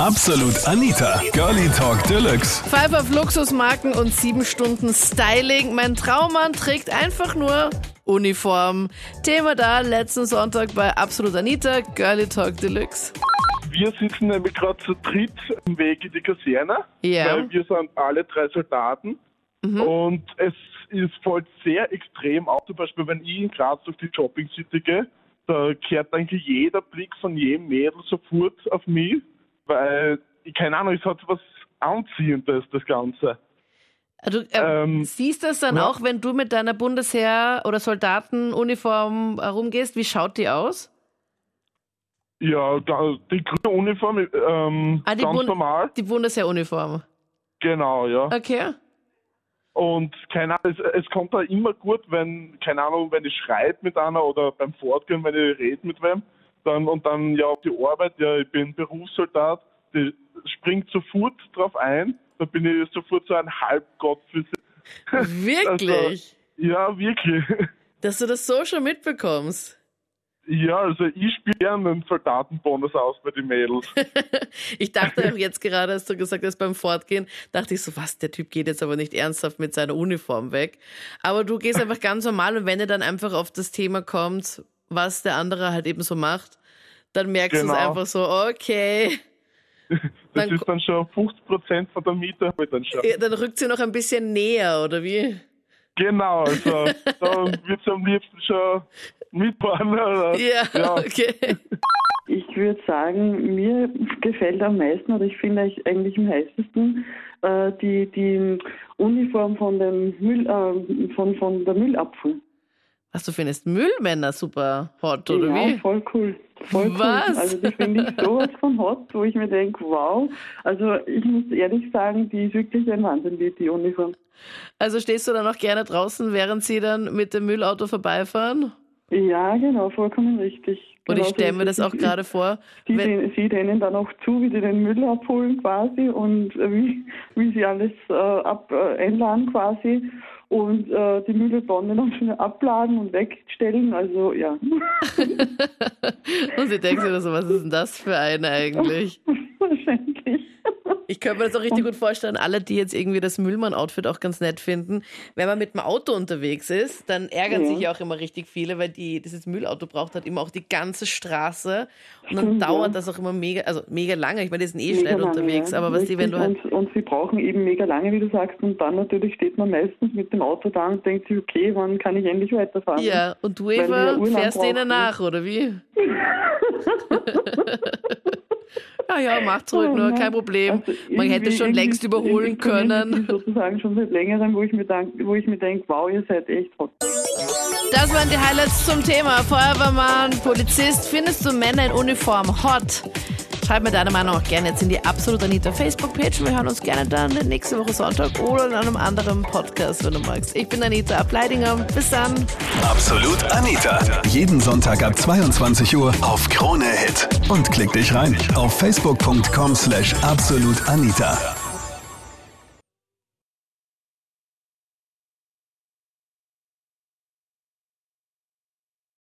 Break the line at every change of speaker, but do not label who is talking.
Absolut Anita, Girlie Talk Deluxe.
Five auf Luxusmarken und sieben Stunden Styling. Mein Traummann trägt einfach nur Uniform. Thema da letzten Sonntag bei Absolut Anita, Girlie Talk Deluxe.
Wir sitzen nämlich gerade zu dritt im Weg in die Kaserne,
Ja.
weil wir sind alle drei Soldaten. Und es ist voll sehr extrem, auch zum Beispiel, wenn ich in Graz durch die Shopping City gehe, da kehrt eigentlich jeder Blick von jedem Mädel sofort auf mich, weil, keine Ahnung, es hat was Anziehendes, das Ganze.
Du äh,
Ähm,
siehst das dann
ja.
auch, wenn du mit deiner Bundesheer- oder Soldatenuniform herumgehst? Wie schaut die aus?
Ja, da, die grüne Uniform, ähm,
Ah, die
ganz
Bund-
normal,
Die Bundesheeruniform.
genau, ja.
Okay.
Und keine Ahnung, es, es kommt da immer gut, wenn, keine Ahnung, wenn ich schreibe mit einer oder beim Fortgehen, wenn ich rede mit wem, dann und dann ja auf die Arbeit, ja, ich bin Berufssoldat, die springt sofort drauf ein, da bin ich sofort so ein Halbgott für sie.
Wirklich?
Also, ja, wirklich.
Dass du das so schon mitbekommst.
Ja, also ich spiele gerne einen Soldatenbonus aus bei den Mädels.
Ich dachte auch jetzt gerade, als du gesagt hast, beim Fortgehen, dachte ich so, was, der Typ geht jetzt aber nicht ernsthaft mit seiner Uniform weg. Aber du gehst einfach ganz normal und wenn er dann einfach auf das Thema kommt, was der andere halt eben so macht, dann merkst du
Genau.
es einfach so, okay.
Das
Dann-
ist dann schon 50% von der Miete, ich dann schon.
Ja, Dann rückt sie noch ein bisschen näher, oder wie?
Genau, also da wird sie am liebsten schon mitfahren. Oder?
Ja,
Ja.
okay.
Ich würde sagen, mir gefällt am meisten oder ich finde eigentlich- eigentlich am heißesten äh, die, die Uniform von dem Müll, äh, von, von der Müllabfuhr.
Was du findest Müllmänner super hot, oder
ja,
wie?
voll cool. Voll
Was?
Cool. Also die finde ich sowas von hot, wo ich mir denke, wow. Also ich muss ehrlich sagen, die ist wirklich ein Wahnsinn, die, die Uniform.
Also stehst du dann auch gerne draußen, während sie dann mit dem Müllauto vorbeifahren?
Ja, genau, vollkommen richtig.
Und
Genau
ich stelle mir das auch
Ich-
gerade vor,
Sie,
wenn,
sie denen dann auch zu, wie sie den Müll abholen quasi und äh, wie, wie sie alles äh, ab, äh, einladen quasi und äh, die Mülltonnen dann schon abladen und wegstellen. Also ja,
und sie denkt sich so, was ist denn das für eine eigentlich? Ich könnte mir das auch richtig gut vorstellen, alle, die jetzt irgendwie das Müllmann-Outfit auch ganz nett finden. Wenn man mit dem Auto unterwegs ist, dann ärgern
Ja.
sich ja auch immer richtig viele, weil die, dieses Müllauto braucht halt immer auch die ganze Straße. Und dann
Stimmt,
dauert das auch immer mega, also mega lange. Ich meine, die sind eh
Mega
schnell
lange,
unterwegs,
ja.
aber was die, wenn du halt.
Und, und sie brauchen eben mega lange, wie du sagst, und dann natürlich steht man meistens mit dem Auto da und denkt sich, okay, wann kann ich endlich weiterfahren?
Ja, und du, Eva, fährst denen nach, oder wie? ja, ja, macht's ruhig nur, kein Problem.
Also
Man hätte schon längst überholen können.
Sozusagen schon seit längerem, wo ich mir, denk, wo ich mir denke, wow, ihr seid echt hot.
Das waren die Highlights zum Thema. Feuerwehrmann, Polizist, findest du Männer in Uniform hot? Schreib mir deine Meinung auch gerne jetzt in die Absolut Anita Facebook-Page. Wir hören uns gerne dann nächste Woche Sonntag oder in einem anderen Podcast, wenn du magst. Ich bin Anita Ableidinger. Bis dann.
Absolut Anita. Jeden Sonntag ab 22 Uhr auf Krone Hit. Und klick dich rein auf facebook.com slash absolutanita.